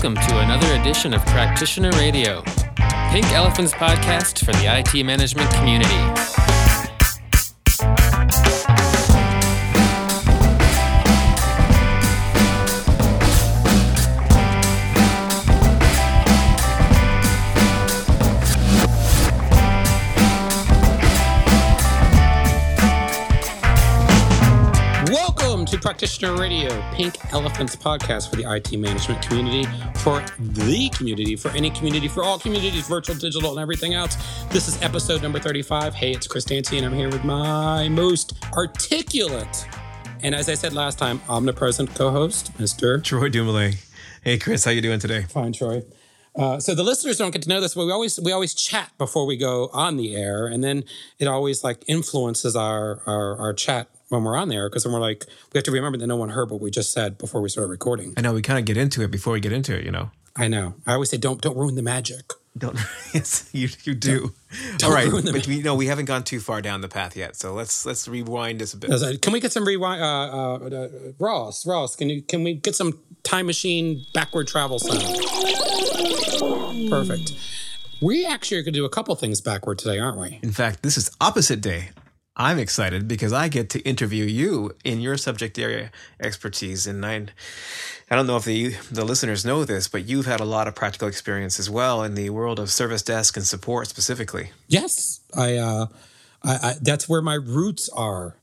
welcome to another edition of Practitioner Radio, Pink Elephant's podcast for the IT management community. Practitioner Radio, Pink Elephants podcast for the IT management community, for the community, for any community, for all communities, virtual, digital, and everything else. This is episode number 35. Hey, it's Chris Dancy, and I'm here with my most articulate, and as I said last time, omnipresent co-host, Mr. Troy Dumoulin. Hey, Chris, how you doing today? Fine, Troy. Uh, so the listeners don't get to know this, but we always we always chat before we go on the air, and then it always like influences our our, our chat when we're on there because then we're like we have to remember that no one heard what we just said before we started recording. I know we kind of get into it before we get into it, you know. I know. I always say don't don't ruin the magic. Don't yes, you you do. don't All right, but we no, we haven't gone too far down the path yet, so let's let's rewind this a bit. I was like, Can we get some rewind? Uh, uh, uh, Ross, Ross, can you can we get some time machine backward travel sound? Perfect. We actually are going to do a couple things backward today, aren't we? In fact, this is opposite day. I'm excited because I get to interview you in your subject area expertise, and I, I don't know if the the listeners know this, but you've had a lot of practical experience as well in the world of service desk and support specifically. Yes, I, uh, I, I that's where my roots are.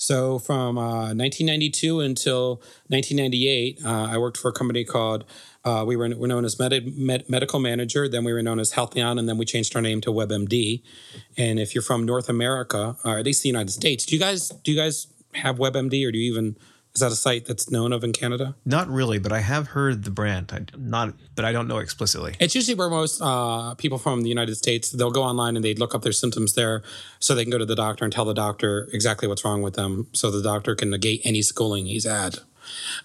So from uh, 1992 until 1998, uh, I worked for a company called. Uh, we were, were known as med- med- medical manager. Then we were known as Healtheon, and then we changed our name to WebMD. And if you're from North America, or at least the United States, do you guys do you guys have WebMD, or do you even is that a site that's known of in Canada? Not really, but I have heard the brand. I, not, but I don't know explicitly. It's usually where most uh, people from the United States they'll go online and they look up their symptoms there, so they can go to the doctor and tell the doctor exactly what's wrong with them, so the doctor can negate any schooling he's had.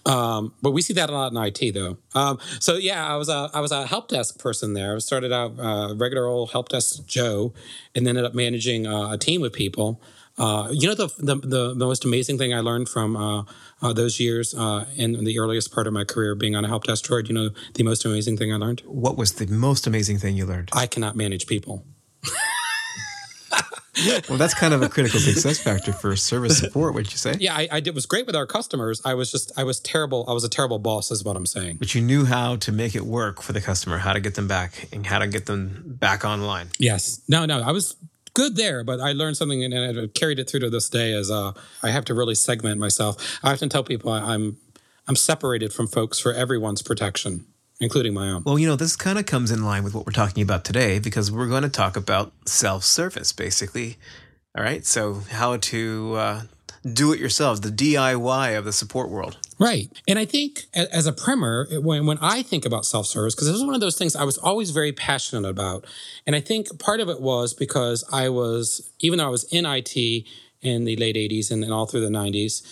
Um, but we see that a lot in IT though. Um, so yeah, I was a I was a help desk person there. I started out uh, regular old help desk Joe, and ended up managing uh, a team of people. Uh, you know the, the the most amazing thing I learned from uh, uh, those years uh, in the earliest part of my career being on a help desk. Troy, do you know the most amazing thing I learned? What was the most amazing thing you learned? I cannot manage people. Well, that's kind of a critical success factor for service support, would you say? Yeah, I, I did was great with our customers. I was just I was terrible. I was a terrible boss, is what I'm saying. But you knew how to make it work for the customer, how to get them back, and how to get them back online. Yes. No, no, I was good there, but I learned something and I carried it through to this day. As uh, I have to really segment myself. I often tell people I, I'm I'm separated from folks for everyone's protection, including my own. Well, you know, this kind of comes in line with what we're talking about today because we're going to talk about self service, basically. All right. So, how to uh, do it yourselves, the DIY of the support world. Right. And I think as a primer, when, when I think about self service, because this was one of those things I was always very passionate about. And I think part of it was because I was, even though I was in IT in the late 80s and, and all through the 90s,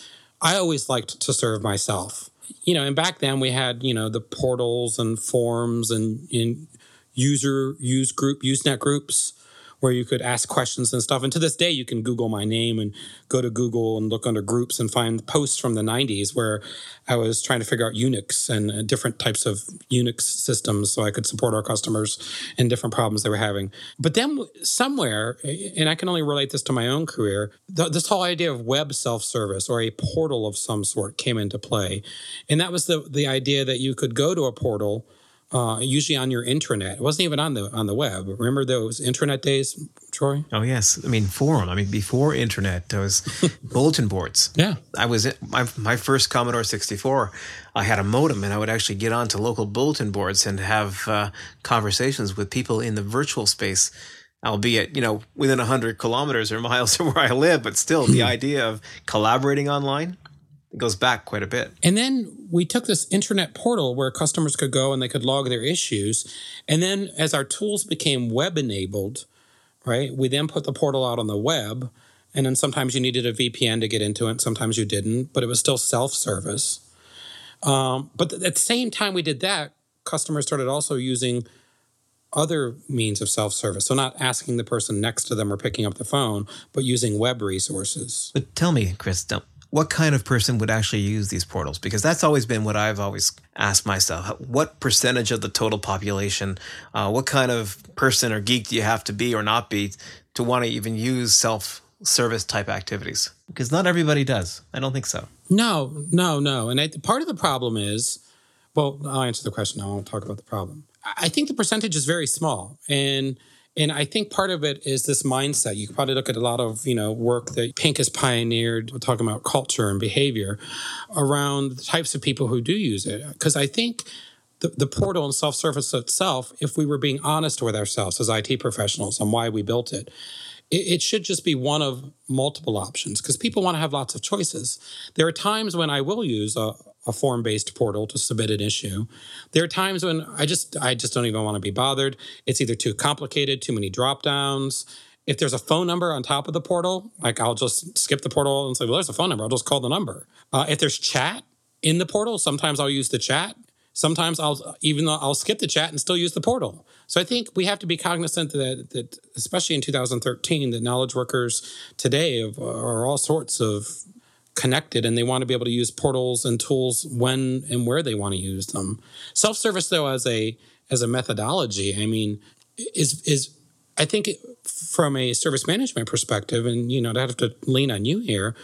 I always liked to serve myself. You know, and back then we had, you know, the portals and forums and, and user use group, Usenet groups where you could ask questions and stuff. And to this day, you can Google my name and go to Google and look under groups and find posts from the 90s where I was trying to figure out Unix and uh, different types of Unix systems so I could support our customers in different problems they were having. But then somewhere, and I can only relate this to my own career, th- this whole idea of web self service or a portal of some sort came into play. And that was the, the idea that you could go to a portal uh, usually on your intranet. It wasn't even on the on the web. Remember those intranet days, Troy? Oh, yes. I mean, forum. I mean, before internet, there was bulletin boards. Yeah. I was in my, my first Commodore 64. I had a modem and I would actually get onto local bulletin boards and have uh, conversations with people in the virtual space, albeit, you know, within 100 kilometers or miles from where I live. But still, the idea of collaborating online it goes back quite a bit. And then we took this internet portal where customers could go and they could log their issues. And then as our tools became web enabled, right, we then put the portal out on the web. And then sometimes you needed a VPN to get into it, sometimes you didn't, but it was still self service. Um, but at the same time we did that, customers started also using other means of self service. So, not asking the person next to them or picking up the phone, but using web resources. But tell me, Chris, don't- what kind of person would actually use these portals? Because that's always been what I've always asked myself. What percentage of the total population, uh, what kind of person or geek do you have to be or not be to want to even use self service type activities? Because not everybody does. I don't think so. No, no, no. And I, part of the problem is, well, I'll answer the question. I won't talk about the problem. I think the percentage is very small. And and I think part of it is this mindset. You probably look at a lot of, you know, work that Pink has pioneered, talking about culture and behavior around the types of people who do use it. Because I think the, the portal and self-service itself, if we were being honest with ourselves as IT professionals on why we built it, it should just be one of multiple options because people want to have lots of choices. There are times when I will use a, a form-based portal to submit an issue. There are times when I just I just don't even want to be bothered. It's either too complicated, too many drop downs. If there's a phone number on top of the portal, like I'll just skip the portal and say, "Well, there's a phone number. I'll just call the number." Uh, if there's chat in the portal, sometimes I'll use the chat. Sometimes I'll even though I'll skip the chat and still use the portal. So I think we have to be cognizant that, that especially in 2013, that knowledge workers today are all sorts of connected and they want to be able to use portals and tools when and where they want to use them. Self-service though as a as a methodology, I mean, is is I think from a service management perspective, and you know, I have to lean on you here,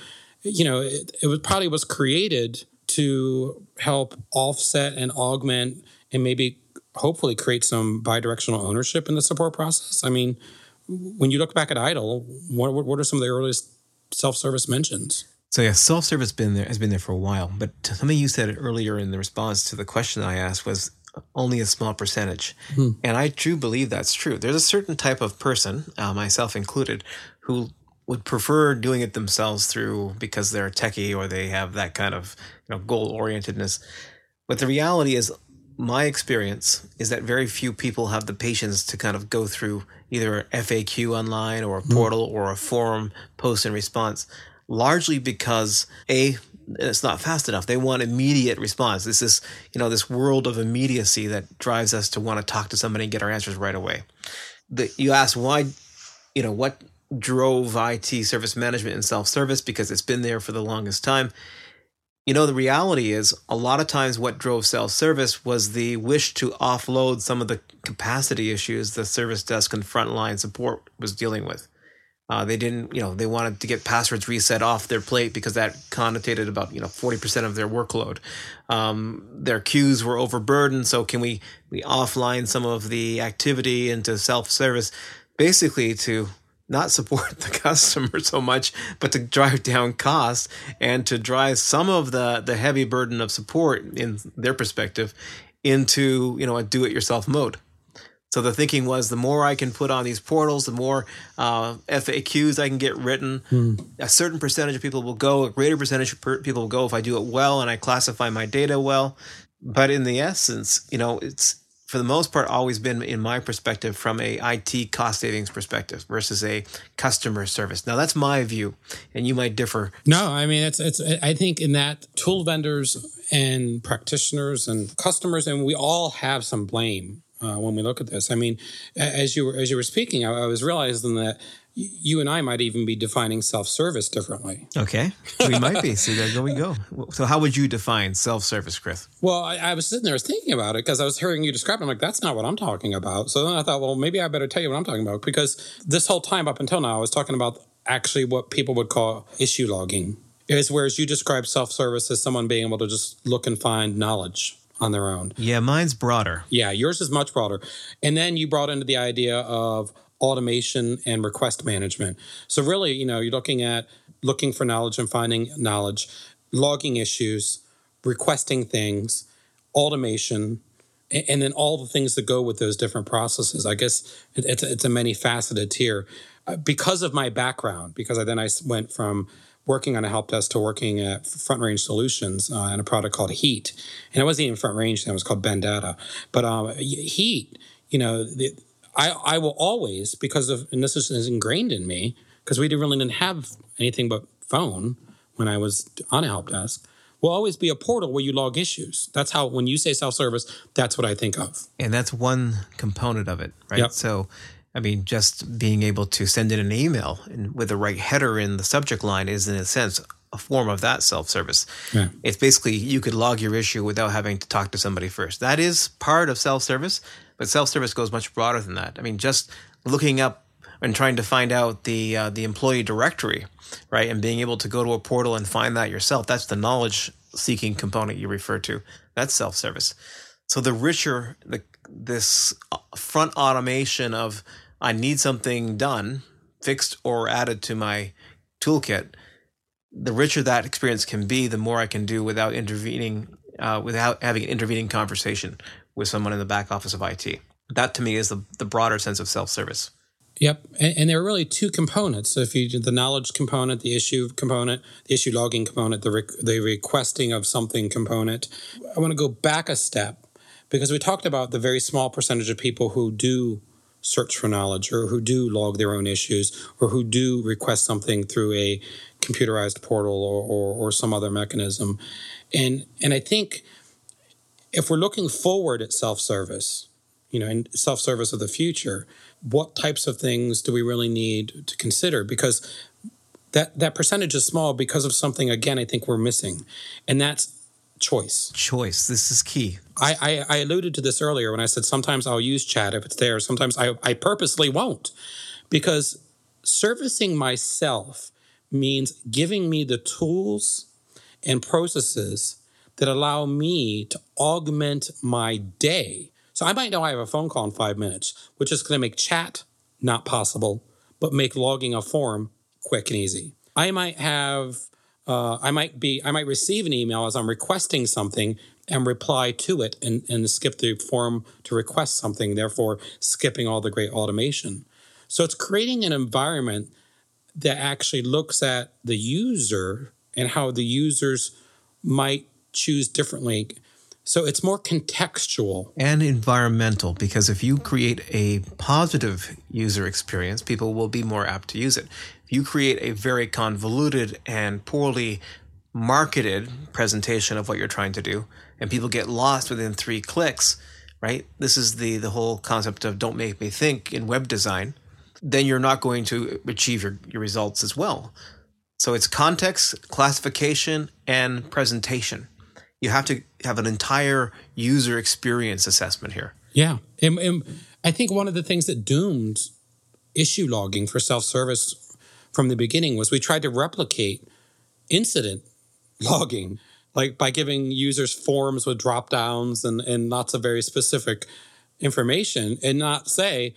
you know, it, it was probably was created to help offset and augment and maybe hopefully create some bidirectional ownership in the support process. I mean, when you look back at ITIL, what, what are some of the earliest self-service mentions? So yeah, self-service been there has been there for a while, but something you said earlier in the response to the question I asked was only a small percentage, hmm. and I do believe that's true. There's a certain type of person, uh, myself included, who would prefer doing it themselves through because they're techie or they have that kind of you know goal orientedness. But the reality is, my experience is that very few people have the patience to kind of go through either FAQ online or a hmm. portal mm. or a forum post and response largely because a it's not fast enough. They want immediate response. This is, you know, this world of immediacy that drives us to want to talk to somebody and get our answers right away. The, you ask why, you know, what drove IT service management and self-service because it's been there for the longest time. You know, the reality is a lot of times what drove self-service was the wish to offload some of the capacity issues the service desk and frontline support was dealing with. Uh, they didn't, you know, they wanted to get passwords reset off their plate because that connotated about, you know, 40% of their workload. Um, their queues were overburdened. So can we, we offline some of the activity into self-service basically to not support the customer so much, but to drive down costs and to drive some of the, the heavy burden of support in their perspective into, you know, a do-it-yourself mode. So the thinking was the more I can put on these portals, the more uh, FAQs I can get written. Hmm. A certain percentage of people will go, a greater percentage of people will go if I do it well and I classify my data well. But in the essence, you know, it's for the most part always been in my perspective from a IT cost savings perspective versus a customer service. Now that's my view, and you might differ. No, I mean it's it's. I think in that tool vendors and practitioners and customers, and we all have some blame uh, when we look at this. I mean, as you were as you were speaking, I, I was realizing that you and I might even be defining self-service differently. Okay, we might be. See, there we go. So, how would you define self-service, Chris? Well, I, I was sitting there, was thinking about it because I was hearing you describe. it. I'm like, that's not what I'm talking about. So then I thought, well, maybe I better tell you what I'm talking about because this whole time up until now, I was talking about actually what people would call issue logging. Is whereas you describe self-service as someone being able to just look and find knowledge on their own. Yeah, mine's broader. Yeah, yours is much broader. And then you brought into the idea of automation and request management. So really, you know, you're looking at looking for knowledge and finding knowledge, logging issues, requesting things, automation, and then all the things that go with those different processes. I guess it's it's a many faceted tier. Uh, because of my background, because I then I went from working on a help desk to working at Front Range Solutions uh, and a product called Heat. And it wasn't even Front Range, then, it was called Bendata. But um, Heat, you know, the, I, I will always, because of, and this is, ingrained in me, because we didn't really didn't have anything but phone when I was on a help desk, will always be a portal where you log issues. That's how, when you say self service, that's what I think of. And that's one component of it, right? Yep. So I mean, just being able to send in an email and with the right header in the subject line is, in a sense, a form of that self service. Yeah. It's basically you could log your issue without having to talk to somebody first. That is part of self service, but self service goes much broader than that. I mean, just looking up and trying to find out the uh, the employee directory, right, and being able to go to a portal and find that yourself. That's the knowledge seeking component you refer to. That's self service. So the richer the this front automation of I need something done, fixed or added to my toolkit, the richer that experience can be, the more I can do without intervening, uh, without having an intervening conversation with someone in the back office of IT. That to me is the, the broader sense of self service. Yep, and, and, there are really two components. So if you the knowledge component, the issue component, the issue logging component, the re- the requesting of something component. I want to go back a step because we talked about the very small percentage of people who do search for knowledge or who do log their own issues or who do request something through a computerized portal or, or, or some other mechanism. And and I think if we're looking forward at self-service, you know, and self-service of the future, what types of things do we really need to consider? Because that that percentage is small because of something again I think we're missing, and that's choice. Choice. This is key. I, I, I alluded to this earlier when I said sometimes I'll use chat if it's there. Sometimes I, I purposely won't, because servicing myself means giving me the tools and processes that allow me to augment my day so I might know I have a phone call in five minutes, which is going to make chat not possible, but make logging a form quick and easy. I might have, uh, I might be, I might receive an email as I'm requesting something and reply to it and, and skip the form to request something, therefore skipping all the great automation. So it's creating an environment that actually looks at the user and how the users might choose differently so it's more contextual and environmental because if you create a positive user experience, people will be more apt to use it. You create a very convoluted and poorly marketed presentation of what you're trying to do, and people get lost within three clicks, right? This is the the whole concept of don't make me think in web design. Then you're not going to achieve your, your results as well. So it's context, classification, and presentation you have to have an entire user experience assessment here. Yeah. And, and I think one of the things that doomed issue logging for self service from the beginning was we tried to replicate incident logging, like by giving users forms with drop downs and, and lots of very specific information and not say,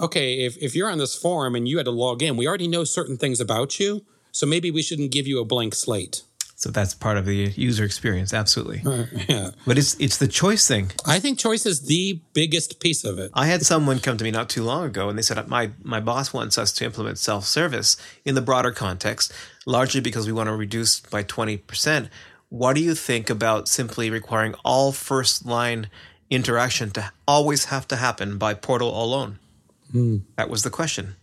okay, if, if you're on this forum and you had to log in, we already know certain things about you. So maybe we shouldn't give you a blank slate. So that's part of the user experience, absolutely. Uh, yeah. But it's it's the choice thing. I think choice is the biggest piece of it. I had someone come to me not too long ago and they said my my boss wants us to implement self-service in the broader context, largely because we want to reduce by 20%. What do you think about simply requiring all first line interaction to always have to happen by portal alone? Mm. That was the question.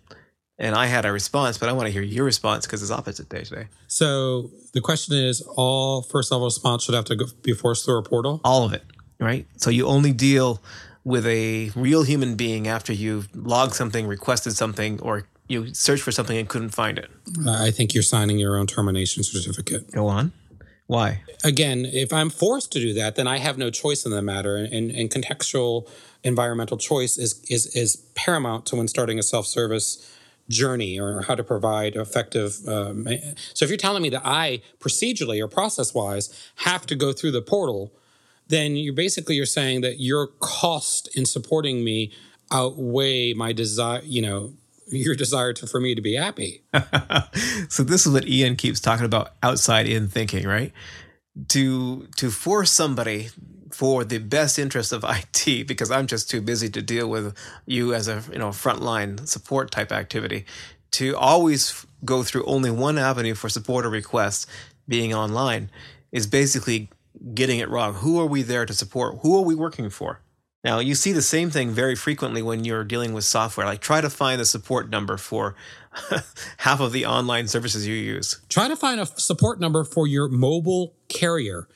And I had a response, but I want to hear your response because it's opposite day today. So the question is all first level response should have to go, be forced through a portal? All of it, right? So you only deal with a real human being after you've logged something, requested something, or you searched for something and couldn't find it. Uh, I think you're signing your own termination certificate. Go on. Why? Again, if I'm forced to do that, then I have no choice in the matter. And, and contextual environmental choice is, is, is paramount to when starting a self service journey or how to provide effective. Um, so if you're telling me that I procedurally or process wise have to go through the portal, then you're basically you're saying that your cost in supporting me outweigh my desire. You know your desire to, for me to be happy. so this is what Ian keeps talking about outside in thinking, right? To to force somebody for the best interest of IT because I'm just too busy to deal with you as a you know frontline support type activity to always go through only one avenue for support or requests being online is basically getting it wrong. Who are we there to support? Who are we working for? Now, you see the same thing very frequently when you're dealing with software. Like, try to find the support number for half of the online services you use. Try to find a support number for your mobile carrier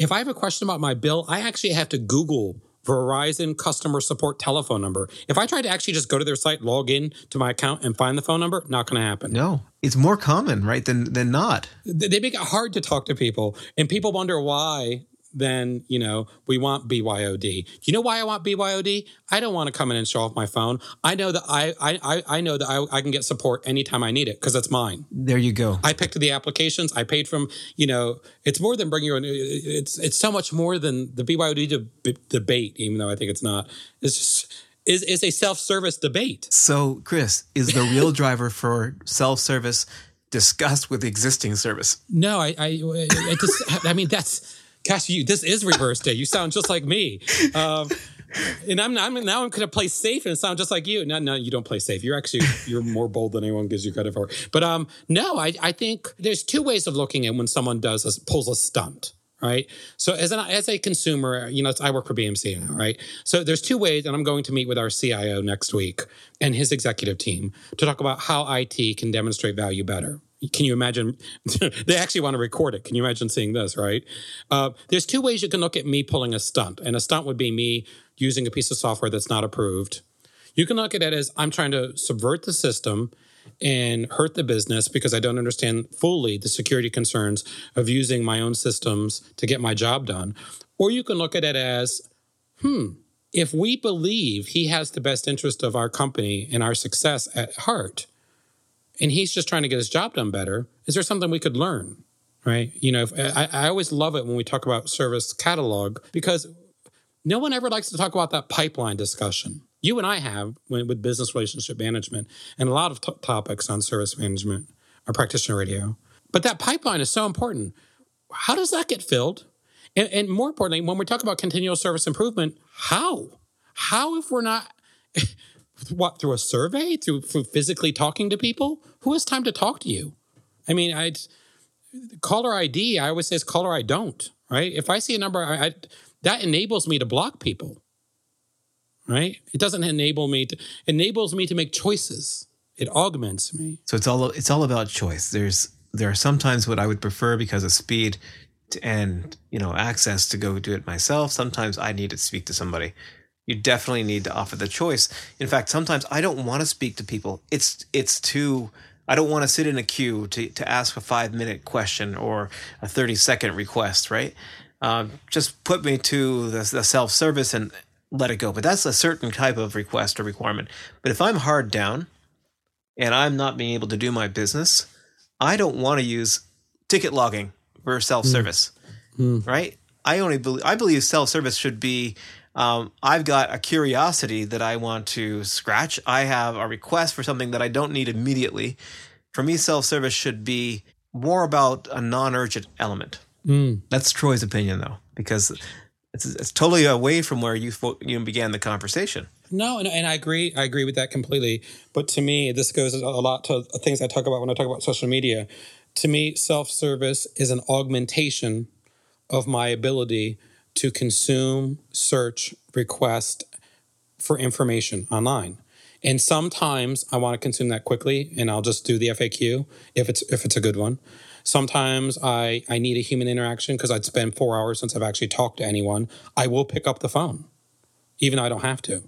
if I have a question about my bill, I actually have to Google Verizon customer support telephone number. If I tried to actually just go to their site, log in to my account, and find the phone number, not going to happen. No, it's more common, right, than than not. They make it hard to talk to people, and people wonder why then you know we want BYOD. Do you know why I want BYOD? I don't want to come in and show off my phone. I know that I I I know that I, I can get support anytime I need it because it's mine. There you go. I picked the applications. I paid from you know it's more than bringing your own. it's it's so much more than the BYOD de- debate. Even though I think it's not. It's just is is a self service debate. So Chris is the real driver for self service discussed with existing service. No, I I, I just I mean that's gosh, you this is reverse day. You sound just like me. Um, and I'm, I'm now I'm going to play safe and sound just like you. No, no, you don't play safe. You're actually you're more bold than anyone gives you credit for. But um, no, I I think there's two ways of looking at when someone does a, pulls a stunt. Right. So as an as a consumer, you know, I work for BMC right? So there's two ways, and I'm going to meet with our CIO next week and his executive team to talk about how IT can demonstrate value better can you imagine? they actually want to record it. Can you imagine seeing this, right? Uh, there's two ways you can look at me pulling a stunt. And a stunt would be me using a piece of software that's not approved. You can look at it as I'm trying to subvert the system and hurt the business because I don't understand fully the security concerns of using my own systems to get my job done. Or you can look at it as, hmm, if we believe he has the best interest of our company and our success at heart, and he's just trying to get his job done better, is there something we could learn? Right. You know, I, I always love it when we talk about service catalog because no one ever likes to talk about that pipeline discussion. You and I have when, with business relationship management and a lot of t- topics on service management or practitioner radio. But that pipeline is so important. How does that get filled? And, and more importantly, when we talk about continual service improvement, how? How if we're not what through a survey? Through, through physically talking to people? Who has time to talk to you? I mean i caller id i always say it's caller i don't right? If i see a number I, I, that enables me to block people right? It doesn't enable me to enables me to make choices. It augments me. So it's all it's all about choice. There's there are sometimes what i would prefer because of speed and you know access to go do it myself. Sometimes i need to speak to somebody you definitely need to offer the choice. In fact, sometimes I don't want to speak to people. It's it's too I don't want to sit in a queue to, to ask a five minute question or a 30 second request, right? Um, just put me to the, the self service and let it go. But that's a certain type of request or requirement. But if I'm hard down and I'm not being able to do my business, I don't want to use ticket logging for self service, mm. right? I only believe I believe self service should be um, I've got a curiosity that I want to scratch. I have a request for something that I don't need immediately. For me, self service should be more about a non urgent element. Mm. That's Troy's opinion, though, because it's, it's totally away from where you you began the conversation. No, and, and I agree. I agree with that completely. But to me, this goes a lot to things I talk about when I talk about social media. To me, self service is an augmentation of my ability to consume, search, request for information online. And sometimes I want to consume that quickly and I'll just do the FAQ if it's if it's a good one. Sometimes I, I need a human interaction because I'd spend four hours since I've actually talked to anyone. I will pick up the phone, even though I don't have to.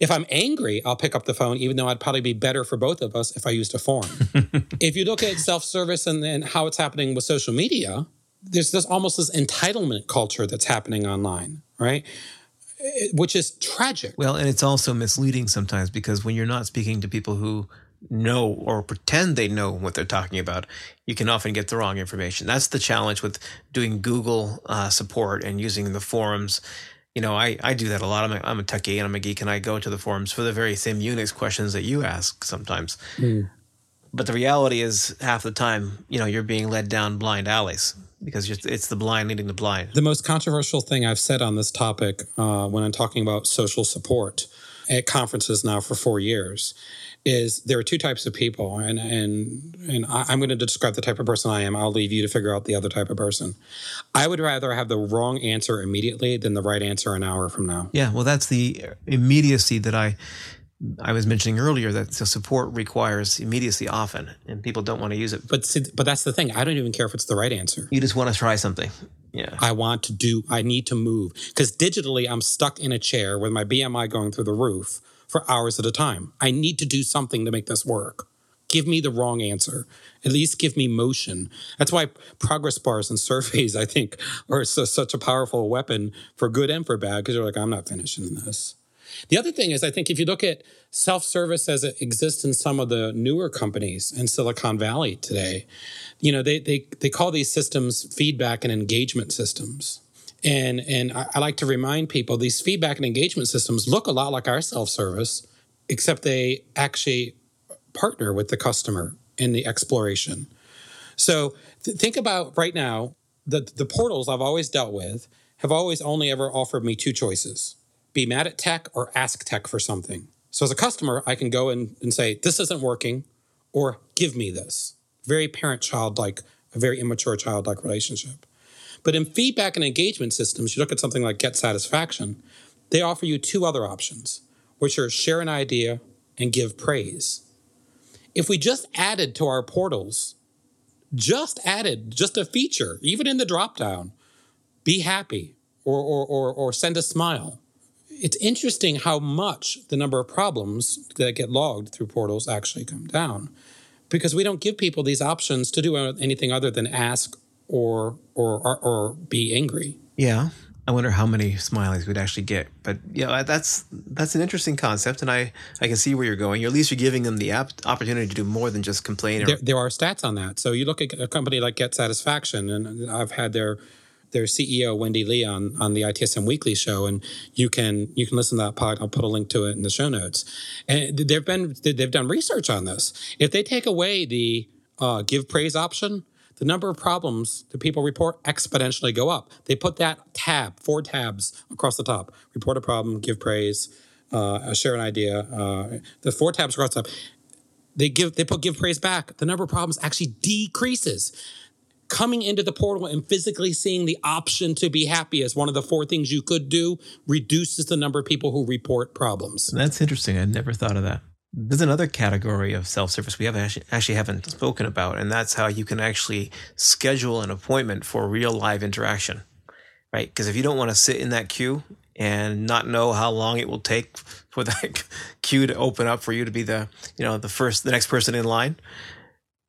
If I'm angry, I'll pick up the phone, even though I'd probably be better for both of us if I used a form. if you look at self service and, and how it's happening with social media, there's this almost this entitlement culture that's happening online, right? Which is tragic. Well, and it's also misleading sometimes because when you're not speaking to people who know or pretend they know what they're talking about, you can often get the wrong information. That's the challenge with doing Google uh, support and using the forums. You know, I, I do that a lot. I'm a, I'm a techie and I'm a geek, and I go to the forums for the very same Unix questions that you ask sometimes. Mm. But the reality is, half the time, you know, you're being led down blind alleys because it's the blind leading the blind. The most controversial thing I've said on this topic uh, when I'm talking about social support at conferences now for four years is there are two types of people, and and and I, am going to describe the type of person I am. I'll leave you to figure out the other type of person. I would rather have the wrong answer immediately than the right answer an hour from now. Yeah, well, that's the immediacy that I I was mentioning earlier that the support requires immediacy often, and people don't want to use it. But see, but that's the thing. I don't even care if it's the right answer. You just want to try something. Yeah. I want to do, I need to move. Because digitally, I'm stuck in a chair with my BMI going through the roof for hours at a time. I need to do something to make this work. Give me the wrong answer. At least give me motion. That's why progress bars and surveys, I think, are so, such a powerful weapon for good and for bad, because you're like, I'm not finishing this. The other thing is, I think if you look at self service as it exists in some of the newer companies in Silicon Valley today, you know, they, they, they call these systems feedback and engagement systems. And, and I, I like to remind people these feedback and engagement systems look a lot like our self service, except they actually partner with the customer in the exploration. So th- think about right now the, the portals I've always dealt with have always only ever offered me two choices be mad at tech or ask tech for something. So as a customer, I can go in and say, this isn't working, or give me this. Very parent child like, a very immature child like relationship. But in feedback and engagement systems, you look at something like Get Satisfaction, they offer you two other options, which are share an idea and give praise. If we just added to our portals, just added just a feature, even in the dropdown, be happy or, or, or, or send a smile it's interesting how much the number of problems that get logged through portals actually come down because we don't give people these options to do anything other than ask or or or, or be angry. Yeah. I wonder how many smileys we'd actually get. But yeah, that's that's an interesting concept, and I, I can see where you're going. You're, at least you're giving them the opportunity to do more than just complain. Or- there, there are stats on that. So you look at a company like Get Satisfaction, and I've had their their CEO Wendy Lea on on the ITSM Weekly show, and you can you can listen to that pod. I'll put a link to it in the show notes. And they've been they've done research on this. If they take away the uh, give praise option, the number of problems that people report exponentially go up. They put that tab, four tabs across the top: report a problem, give praise, uh, share an idea. Uh, the four tabs across the top. They give they put give praise back. The number of problems actually decreases coming into the portal and physically seeing the option to be happy as one of the four things you could do reduces the number of people who report problems. That's interesting. I never thought of that. There's another category of self service we have actually, actually haven't spoken about, and that's how you can actually schedule an appointment for real live interaction, right? Because if you don't want to sit in that queue and not know how long it will take for that queue to open up for you to be the, you know, the first, the next person in line,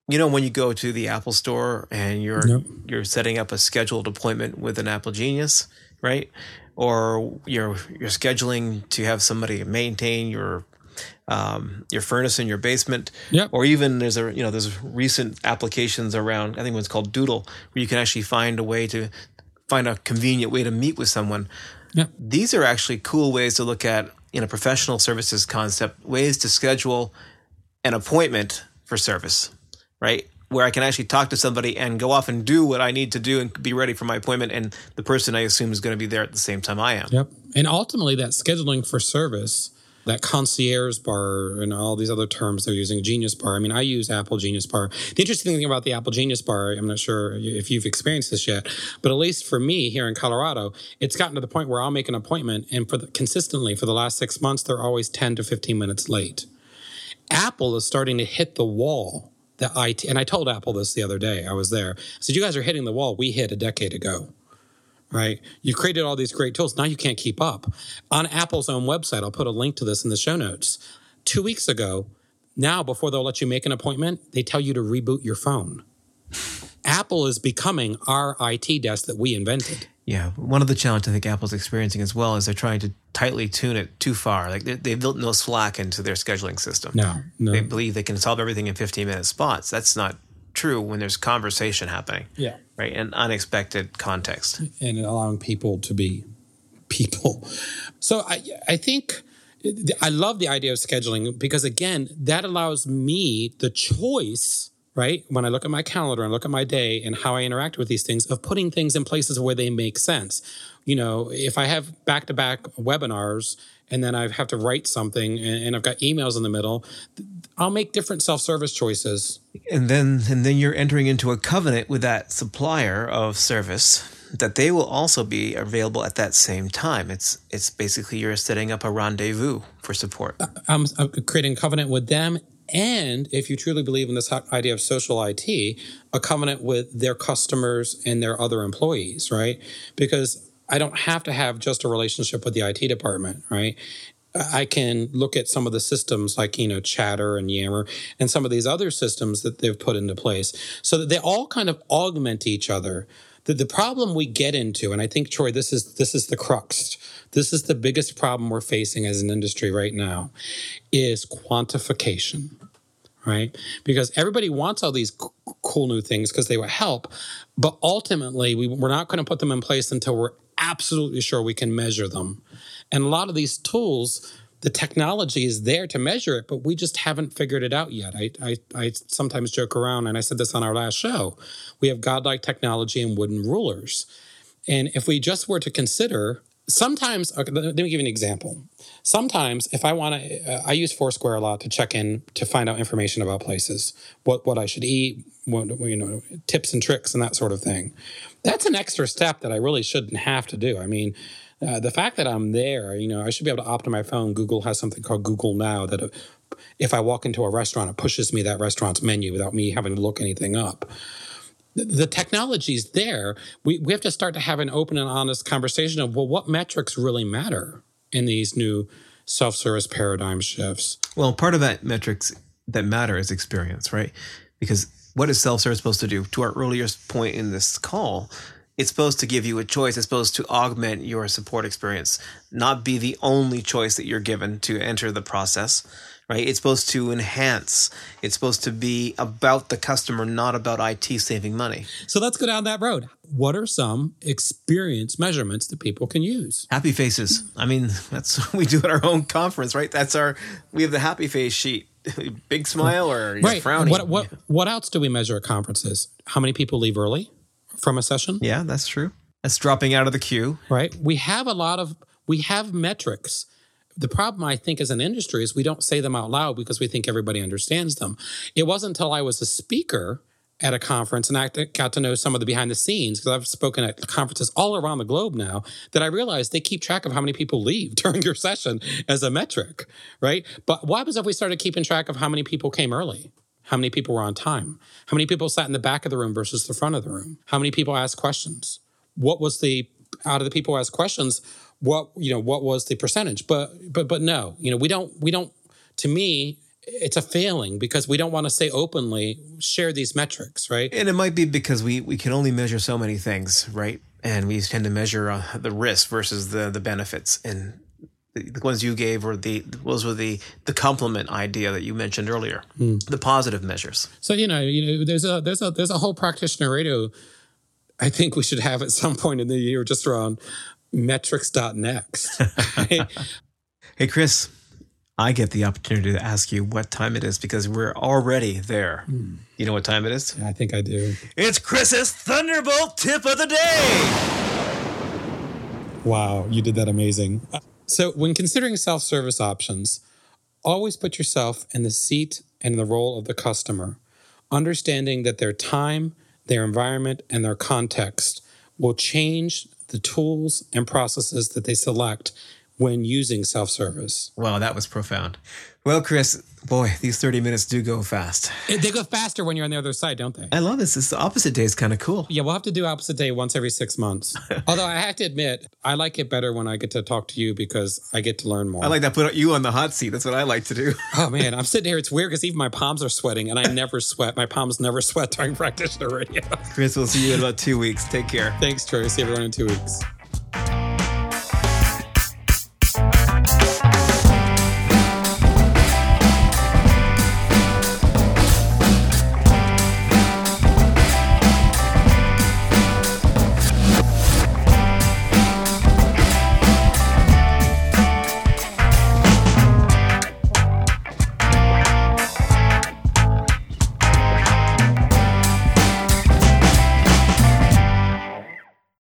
you know when you go to the Apple store and you're yep. you're setting up a scheduled appointment with an Apple Genius, right? Or you're you're scheduling to have somebody maintain your um, your furnace in your basement, yep. or even there's a you know there's recent applications around I think one's called Doodle where you can actually find a way to find a convenient way to meet with someone. Yep. These are actually cool ways to look at in a professional services concept ways to schedule an appointment for service right? Where I can actually talk to somebody and go off and do what I need to do and be ready for my appointment. And the person I assume is going to be there at the same time I am. Yep. And ultimately, that scheduling for service, that concierge bar, and all these other terms they're using, Genius Bar. I mean, I use Apple Genius Bar. The interesting thing about the Apple Genius Bar, I'm not sure if you've experienced this yet, but at least for me here in Colorado, it's gotten to the point where I'll make an appointment, and for the, consistently for the last six months, they're always 10 to 15 minutes late. Apple is starting to hit the wall the IT, and I told Apple this the other day. I was there. I said, "You guys are hitting the wall we hit a decade ago." Right? You created all these great tools. Now you can't keep up. On Apple's own website, I'll put a link to this in the show notes. Two weeks ago, now before they'll let you make an appointment, they tell you to reboot your phone. Apple is becoming our IT desk that we invented. Yeah, one of the challenges I think Apple's experiencing as well is they're trying to tightly tune it too far. Like they, have built no slack into their scheduling system. No, no, they believe they can solve everything in 15 minute spots. That's not true when there's conversation happening. Yeah, right, and unexpected context, and allowing people to be people. So I, I think. I love the idea of scheduling because again, that allows me the choice right? When I look at my calendar and look at my day and how I interact with these things, of putting things in places where they make sense. You know, if I have back to back webinars and then I have to write something and, I've got emails in the middle, I'll make different self service choices. And then, and then you're entering into a covenant with that supplier of service that they will also be available at that same time. It's it's basically you're setting up a rendezvous for support. I'm, I'm creating a covenant with them and if you truly believe in this idea of social IT, a covenant with their customers and their other employees, right? Because I don't have to have just a relationship with the IT department, right? I can look at some of the systems like, you know, Chatter and Yammer and some of these other systems that they've put into place so that they all kind of augment each other. The, the problem we get into, and I think, Troy, this is this is the crux. This is the biggest problem we're facing as an industry right now is quantification right? Because everybody wants all these c- cool new things because they will help, but ultimately we, we're not going to put them in place until we're absolutely sure we can measure them. And a lot of these tools, the technology is there to measure it, but we just haven't figured it out yet. I, I, I sometimes joke around, and I said this on our last show we have godlike technology and wooden rulers. And if we just were to consider, sometimes, okay, let me give you an example. Sometimes, if I want to, uh, I use Foursquare a lot to check in to find out information about places, what what I should eat, what, you know, tips and tricks and that sort of thing. That's an extra step that I really shouldn't have to do. I mean, uh, the fact that I'm there, you know, I should be able to opt in my phone. Google has something called Google Now that uh, if I walk into a restaurant, it pushes me that restaurant's menu without me having to look anything up. The, the technology's there. We, we have to start to have an open and honest conversation of, well, what metrics really matter in these new self service paradigm shifts? Well, part of that metrics that matter is experience, right? Because what is self service supposed to do? To our earliest point in this call, it's supposed to give you a choice. It's supposed to augment your support experience, not be the only choice that you're given to enter the process, right? It's supposed to enhance. It's supposed to be about the customer, not about IT saving money. So let's go down that road. What are some experience measurements that people can use? Happy faces. I mean, that's what we do at our own conference, right? That's our, we have the happy face sheet. Big smile or right. frowning. What, what, what else do we measure at conferences? How many people leave early? From a session. Yeah, that's true. That's dropping out of the queue. Right. We have a lot of we have metrics. The problem I think as an industry is we don't say them out loud because we think everybody understands them. It wasn't until I was a speaker at a conference and I got to know some of the behind the scenes because I've spoken at conferences all around the globe now that I realized they keep track of how many people leave during your session as a metric, right? But what happens if we started keeping track of how many people came early? How many people were on time? How many people sat in the back of the room versus the front of the room? How many people asked questions? What was the out of the people who asked questions? What you know? What was the percentage? But but but no, you know, we don't we don't. To me, it's a failing because we don't want to say openly share these metrics, right? And it might be because we we can only measure so many things, right? And we tend to measure uh, the risk versus the the benefits, and the ones you gave were the those were the the compliment idea that you mentioned earlier, mm. the positive measures. So you know, you know, there's a there's a there's a whole practitioner radio. I think we should have at some point in the year just around metrics.next. hey, Chris, I get the opportunity to ask you what time it is because we're already there. Mm. You know what time it is? I think I do. It's Chris's Thunderbolt tip of the day. Wow, you did that amazing. So, when considering self service options, always put yourself in the seat and the role of the customer, understanding that their time, their environment, and their context will change the tools and processes that they select when using self service. Wow, that was profound. Well, Chris, boy, these 30 minutes do go fast. They go faster when you're on the other side, don't they? I love this. This opposite day is kind of cool. Yeah, we'll have to do opposite day once every six months. Although I have to admit, I like it better when I get to talk to you because I get to learn more. I like that. Put you on the hot seat. That's what I like to do. oh, man. I'm sitting here. It's weird because even my palms are sweating and I never sweat. My palms never sweat during practitioner radio. Chris, we'll see you in about two weeks. Take care. Thanks, Troy. See everyone in two weeks.